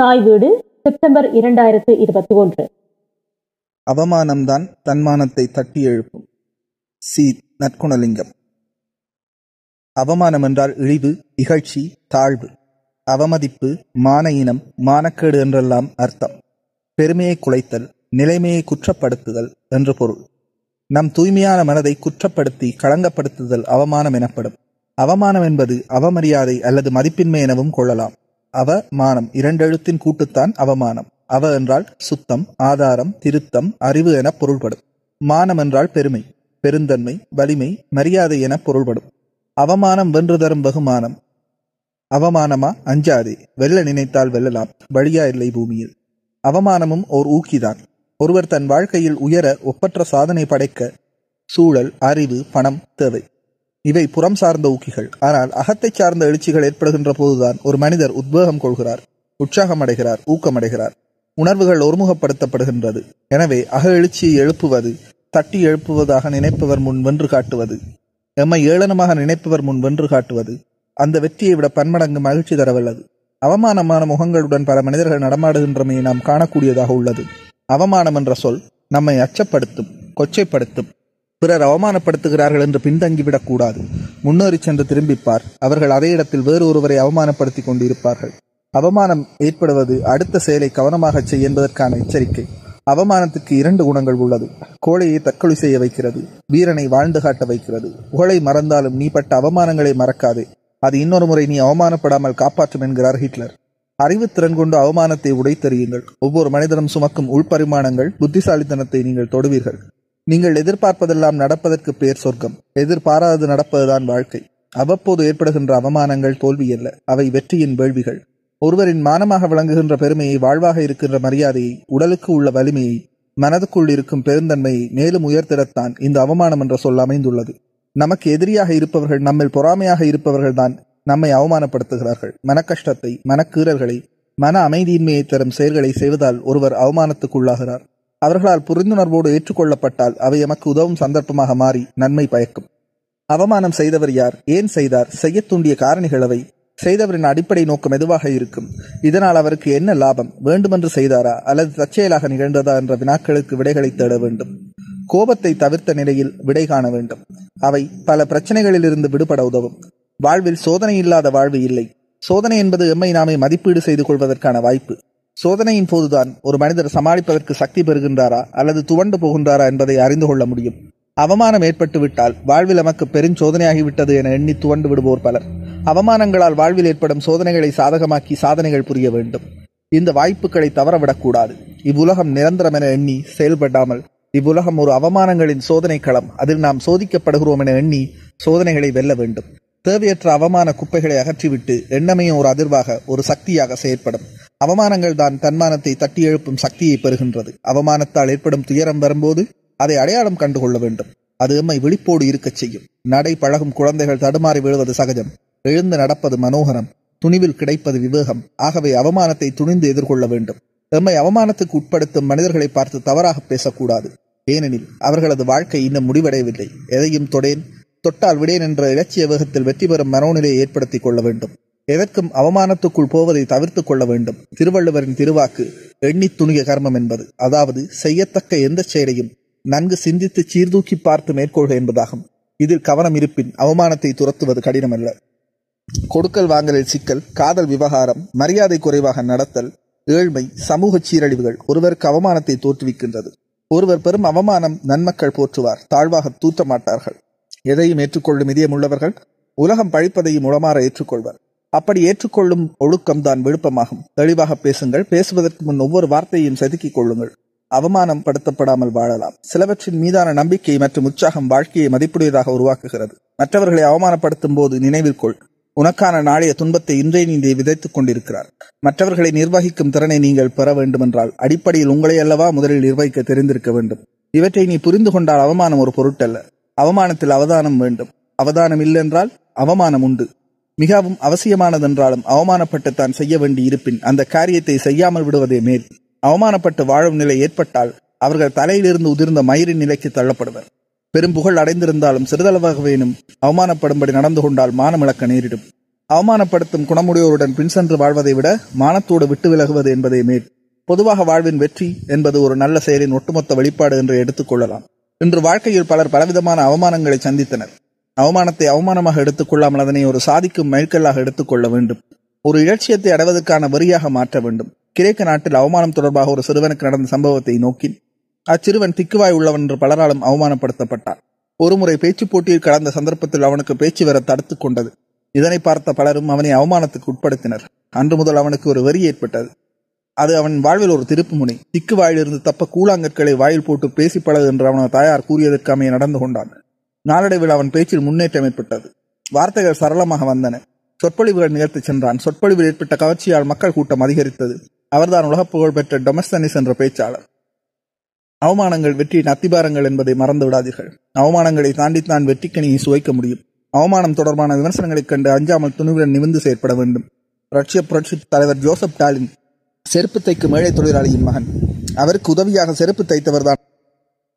தாய் வீடு செப்டம்பர் இரண்டாயிரத்து இருபத்தி ஒன்று அவமானம்தான் தன்மானத்தை தட்டி எழுப்பும். சி. நற்குணலிங்கம். அவமானம் என்றால் இழிவு இகழ்ச்சி தாழ்வு. அவமதிப்பு மான இனம் மானக்கேடு என்றெல்லாம் அர்த்தம். பெருமையை குலைத்தல் நிலைமையை குற்றப்படுத்துதல் என்று பொருள். நம் தூய்மையான மனதை குற்றப்படுத்தி களங்கப்படுத்துதல் அவமானம் எனப்படும். அவமானம் என்பது அவமரியாதை அல்லது மதிப்பின்மை எனவும் கொள்ளலாம். அவ மானம் இரண்டெழுத்தின் கூட்டுத்தான் அவமானம். அவ என்றால் சுத்தம் ஆதாரம் திருத்தம் அறிவு என பொருள்படும். மானம் என்றால் பெருமை பெருந்தன்மை வலிமை மரியாதை என பொருள்படும். அவமானம் வென்று தரும் பகுமானம் அவமானமா? அஞ்சாதே. வெல்ல நினைத்தால் வெல்லலாம். வழியா இல்லை பூமியில். அவமானமும் ஓர் ஊக்கிதான். ஒருவர் தன் வாழ்க்கையில் உயர ஒப்பற்ற சாதனை படைக்க சூழல் அறிவு பணம் தேவை. இவை புறம் சார்ந்த ஊக்கிகள். ஆனால் அகத்தை சார்ந்த எழுச்சிகள் ஏற்படுகின்ற போதுதான் ஒரு மனிதர் உத்வேகம் கொள்கிறார் உற்சாகம் அடைகிறார் ஊக்கமடைகிறார். உணர்வுகள் ஒருமுகப்படுத்தப்படுகின்றது. எனவே அக எழுச்சியை எழுப்புவது தட்டி எழுப்புவதாக நினைப்பவர் முன் வென்று காட்டுவது எம்மை ஏளனமாக நினைப்பவர் முன் வென்று காட்டுவது அந்த வெற்றியை விட பன்மடங்கு மகிழ்ச்சி தரவல்லது. அவமானமான முகங்களுடன் பல மனிதர்கள் நடமாடுகின்றமையை நாம் காணக்கூடியதாக உள்ளது. அவமானம் என்ற சொல் நம்மை அச்சப்படுத்தும் கொச்சைப்படுத்தும் பிறர் அவமானப்படுத்துகிறார்கள் என்று பின்தங்கிவிடக் கூடாது. முன்னேறி சென்று திரும்பிப்பார். அவர்கள் அதே இடத்தில் வேறு ஒருவரை அவமானப்படுத்திக் கொண்டிருப்பார்கள். அவமானம் ஏற்படுவது அடுத்த செயலை கவனமாக செய் என்பதற்கான எச்சரிக்கை. அவமானத்துக்கு இரண்டு குணங்கள் உள்ளது. கோழையை தற்கொலை செய்ய வைக்கிறது. வீரனை வாழ்ந்து காட்ட வைக்கிறது. புகழை மறந்தாலும் நீ பட்ட அவமானங்களை மறக்காதே. அது இன்னொரு முறை நீ அவமானப்படாமல் காப்பாற்றும் என்கிறார் ஹிட்லர். அறிவுத்திறன் கொண்டு அவமானத்தை உடைத்தறியுங்கள். ஒவ்வொரு மனிதனும் சுமக்கும் உள்பரிமாணங்கள் புத்திசாலித்தனத்தை நீங்கள் தொடுவீர்கள். நீங்கள் எதிர்பார்ப்பதெல்லாம் நடப்பதற்கு பேர் சொர்க்கம். எதிர்பாராதது நடப்பதுதான் வாழ்க்கை. அவ்வப்போது ஏற்படுகின்ற அவமானங்கள் தோல்வி அல்ல. அவை வெற்றியின் வேள்விகள். ஒருவரின் மானமாக விளங்குகின்ற பெருமையை வாழ்வாக இருக்கின்ற மரியாதையை உடலுக்கு உள்ள வலிமையை மனதுக்குள் இருக்கும் பெருந்தன்மையை மேலும் உயர்த்திடத்தான் இந்த அவமானம் என்ற சொல் அமைந்துள்ளது. நமக்கு எதிரியாக இருப்பவர்கள் நம்மில் பொறாமையாக இருப்பவர்கள் தான் நம்மை அவமானப்படுத்துகிறார்கள். மனக்கஷ்டத்தை மனக்கீறல்களை மன அமைதியின்மையை தரும் செயல்களை செய்வதால் ஒருவர் அவமானத்துக்குள்ளாகிறார். அவர்களால் புரிந்துணர்வோடு ஏற்றுக்கொள்ளப்பட்டால் அவை எமக்கு உதவும் சந்தர்ப்பமாக மாறி நன்மை பயக்கும். அவமானம் செய்தவர் யார்? ஏன் செய்தார்? செய்ய தூண்டிய காரணிகளவை செய்தவரின் அடிப்படை நோக்கம் எதுவாக இருக்கும்? இதனால் அவருக்கு என்ன லாபம்? வேண்டுமென்று செய்தாரா? அல்லது தற்செயலாக நிகழ்ந்ததா என்ற வினாக்களுக்கு விடைகளை தேட வேண்டும். கோபத்தை தவிர்த்த நிலையில் விடை காண வேண்டும். அவை பல பிரச்சனைகளிலிருந்து விடுபட உதவும். வாழ்வில் சோதனை இல்லாத வாழ்வு இல்லை. சோதனை என்பது எம்மை நாமே மதிப்பீடு செய்து கொள்வதற்கான வாய்ப்பு. சோதனையின் போதுதான் ஒரு மனிதர் சமாளிப்பதற்கு சக்தி பெறுகின்றாரா அல்லது துவண்டு போகின்றாரா என்பதை அறிந்து கொள்ள முடியும். அவமானம் ஏற்பட்டு விட்டால் வாழ்வில் நமக்கு பெருஞ்சோதனையாகிவிட்டது என எண்ணி துவண்டு விடுவோர் பலர். அவமானங்களால் வாழ்வில் ஏற்படும் சோதனைகளை சாதகமாக்கி சாதனைகள் புரிய வேண்டும். இந்த வாய்ப்புகளை தவறவிடக்கூடாது. இவ்வுலகம் நிரந்தரம் என எண்ணி செயல்படாமல் இவ்வுலகம் ஒரு அவமானங்களின் சோதனை களம் அதில் நாம் சோதிக்கப்படுகிறோம் என எண்ணி சோதனைகளை வெல்ல வேண்டும். தேவையற்ற அவமான குப்பைகளை அகற்றிவிட்டு எண்ணமையும் ஒரு அதிர்வாக ஒரு சக்தியாக செயற்படும். அவமானங்கள் தான் தன்மானத்தை தட்டி எழுப்பும் சக்தியை பெறுகின்றது. அவமானத்தால் ஏற்படும் துயரம் வரும்போது அதை அடையாளம் கண்டுகொள்ள வேண்டும். அது எம்மை விழிப்போடு இருக்கச் செய்யும். நடை பழகும் குழந்தைகள் தடுமாறி விழுவது சகஜம். எழுந்து நடப்பது மனோகரம். துணிவில் கிடைப்பது விவேகம். ஆகவே அவமானத்தை துணிந்து எதிர்கொள்ள வேண்டும். எம்மை அவமானத்துக்கு உட்படுத்தும் மனிதர்களை பார்த்து தவறாக பேசக்கூடாது. ஏனெனில் அவர்களது வாழ்க்கை இன்னும் முடிவடையவில்லை. எதையும் தொடேன் தொட்டால் விடேன் என்ற இலட்சிய வேகத்தில் வெற்றி பெறும் மனோநிலையை ஏற்படுத்திக் கொள்ள வேண்டும். எதற்கும் அவமானத்துக்குள் போவதை தவிர்த்து கொள்ள வேண்டும். திருவள்ளுவரின் திருவாக்கு எண்ணி துணிக கர்மம் என்பது. அதாவது செய்யத்தக்க எந்த செயலையும் நன்கு சிந்தித்து சீர்தூக்கி பார்த்து மேற்கொள்க என்பதாகும். இதில் கவனம் இருப்பின் அவமானத்தை துரத்துவது கடினமல்ல. கொடுக்கல் வாங்கலில் சிக்கல் காதல் விவகாரம் மரியாதை குறைவாக நடத்தல் ஏழ்மை சமூக சீரழிவுகள் ஒருவருக்கு அவமானத்தை தோற்றுவிக்கின்றது. ஒருவர் பெரும் அவமானம் நன்மக்கள் போற்றுவார் தாழ்வாக தூற்ற மாட்டார்கள். எதையும் ஏற்றுக்கொள்ளும் இதயமுள்ளவர்கள் உலகம் பழிப்பதையும் உளமாற ஏற்றுக்கொள்வர். அப்படி ஏற்றுக்கொள்ளும் ஒழுக்கம்தான் விழுப்பமாகும் தெளிவாக பேசுங்கள். பேசுவதற்கு முன் ஒவ்வொரு வார்த்தையையும் செதுக்கிக் கொள்ளுங்கள். அவமானம் படுத்தப்படாமல் வாழலாம். சிலவற்றின் மீதான நம்பிக்கை மற்றும் உற்சாகம் வாழ்க்கையை மதிப்புடையதாக உருவாக்குகிறது. மற்றவர்களை அவமானப்படுத்தும் போது நினைவில் கொள். உனக்கான நாளைய துன்பத்தை இன்றைய நீந்தை விதைத்துக் கொண்டிருக்கிறார். மற்றவர்களை நிர்வகிக்கும் திறனை நீங்கள் பெற வேண்டுமென்றால் அடிப்படையில் உங்களை அல்லவா முதலில் நிர்வகிக்க தெரிந்திருக்க வேண்டும். இவற்றை நீ புரிந்து கொண்டால் அவமானம் ஒரு பொருட்டல்ல. அவமானத்தில் அவதானம் வேண்டும். அவதானம் இல்லென்றால் அவமானம் உண்டு. மிகவும் அவசியமானதென்றாலும் அவமானப்பட்டு தான் செய்ய வேண்டி இருப்பின் அந்த காரியத்தை செய்யாமல் விடுவதே மேல். அவமானப்பட்டு வாழும் நிலை ஏற்பட்டால் அவர்கள் தலையிலிருந்து உதிர்ந்த மயிரின் நிலைக்கு தள்ளப்படுவர். பெரும் புகழ் அடைந்திருந்தாலும் சிறிதளவாகவேனும் அவமானப்படும்படி நடந்து கொண்டால் மானம் இழக்க நேரிடும். அவமானப்படுத்தும் குணமுடையோருடன் பின் சென்று வாழ்வதை விட மானத்தோடு விட்டு விலகுவது என்பதே மேல். பொதுவாக வாழ்வின் வெற்றி என்பது ஒரு நல்ல செயலின் ஒட்டுமொத்த வெளிப்பாடு என்று எடுத்துக்கொள்ளலாம் இன்று வாழ்க்கையில் பலர் பலவிதமான அவமானங்களை சந்தித்தனர். அவமானத்தை அவமானமாக எடுத்துக்கொள்ளாமல் அதனை ஒரு சாதிக்கும் மைல்கல்லாக எடுத்துக்கொள்ள வேண்டும். ஒரு இலட்சியத்தை அடைவதற்கான வரியாக மாற்ற வேண்டும். கிரேக்க நாட்டில் அவமானம் தொடர்பாக ஒரு சிறுவனுக்கு நடந்த சம்பவத்தை நோக்கி அச்சிறுவன் திக்குவாய் உள்ளவன் என்று பலராலும் அவமானப்படுத்தப்பட்டான். ஒருமுறை பேச்சுப் போட்டியில் கலந்த சந்தர்ப்பத்தில் அவனுக்கு பேச்சு வர தடுத்து கொண்டது. இதனை பார்த்த பலரும் அவனை அவமானத்துக்கு உட்படுத்தினர். அன்று முதல் அவனுக்கு ஒரு வெறி ஏற்பட்டது. அது அவன் வாழ்வில் ஒரு திருப்பு முனை. திக்கு வாயிலிருந்து தப்ப கூழாங்கற்களை வாயில் போட்டு பேசி பழகு என்று அவனது தாயார் கூறியதற்கு அமைய நடந்து கொண்டான். நாளடைவில் அவன் பேச்சில் முன்னேற்றம் ஏற்பட்டது. வார்த்தைகள் சரளமாக வந்தன. சொற்பொழிவுகள் நிகழ்த்தி சென்றான். சொற்பொழிவில் ஏற்பட்ட கவர்ச்சியால் மக்கள் கூட்டம் அதிகரித்தது. அவர்தான் உலக புகழ்பெற்ற டொமஸ்தனிஸ் என்ற பேச்சாளர். அவமானங்கள் வெற்றியின் அத்திபாரங்கள் என்பதை மறந்து விடாதீர்கள். அவமானங்களை தாண்டித்தான் வெற்றிக்கனியை சுவைக்க முடியும். அவமானம் தொடர்பான விமர்சனங்களைக் கண்டு அஞ்சாமல் துணிவுடன் நிமிர்ந்து செயற்பட வேண்டும். ரஷ்ய புரட்சி தலைவர் ஜோசப் டாலின் செருப்பு தைக்கும் ஏழை தொழிலாளியின் மகன். அவருக்கு உதவியாக செருப்பு தைத்தவர்தான்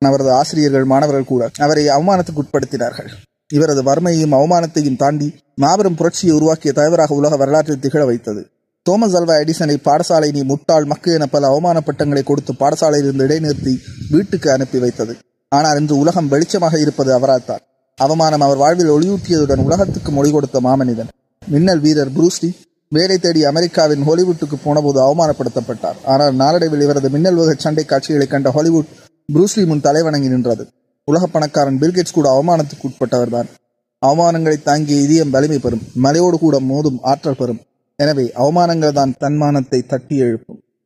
அவரது ஆசிரியர்கள் மாணவர்கள் கூட அவரை அவமானத்துக்கு உட்படுத்தினார்கள். இவரது வறுமையையும் அவமானத்தையும் தாண்டி மாபெரும் புரட்சியை உருவாக்கிய தலைவராக உலக வரலாற்றில் திகழ வைத்தது. தோமஸ் அல்வா எடிசனை பாடசாலை நீ முட்டாள் மக்கு என பல அவமான பட்டங்களை கொடுத்து பாடசாலையிலிருந்து இடைநிறுத்தி வீட்டுக்கு அனுப்பி வைத்தது. ஆனால் இன்று உலகம் வெளிச்சமாக இருப்பது அவரால்தான். அவமானம் அவர் வாழ்வில் ஒளியூட்டியதுடன் உலகத்துக்கு மொழி கொடுத்த மாமனிதன். மின்னல் வீரர் புரூஸ்லி வேலை தேடி அமெரிக்காவின் ஹாலிவுட்டுக்கு போனபோது அவமானப்படுத்தப்பட்டார். ஆனால் நாளடைவில் இவரது மின்னல் வகை சண்டை காட்சிகளை கண்ட ஹாலிவுட் புரூஸ்லி முன் தலைவணங்கி நின்றது. உலக பணக்காரன் பில்கேட்ஸ் கூட அவமானத்துக்கு உட்பட்டவர்தான். அவமானங்களை தாங்கிய இதயம் வலிமை பெறும். மலையோடு கூட மோதும் ஆற்றல் பெறும். எனவே அவமானங்கள் தான் தன்மானத்தை தட்டி எழுப்பும்.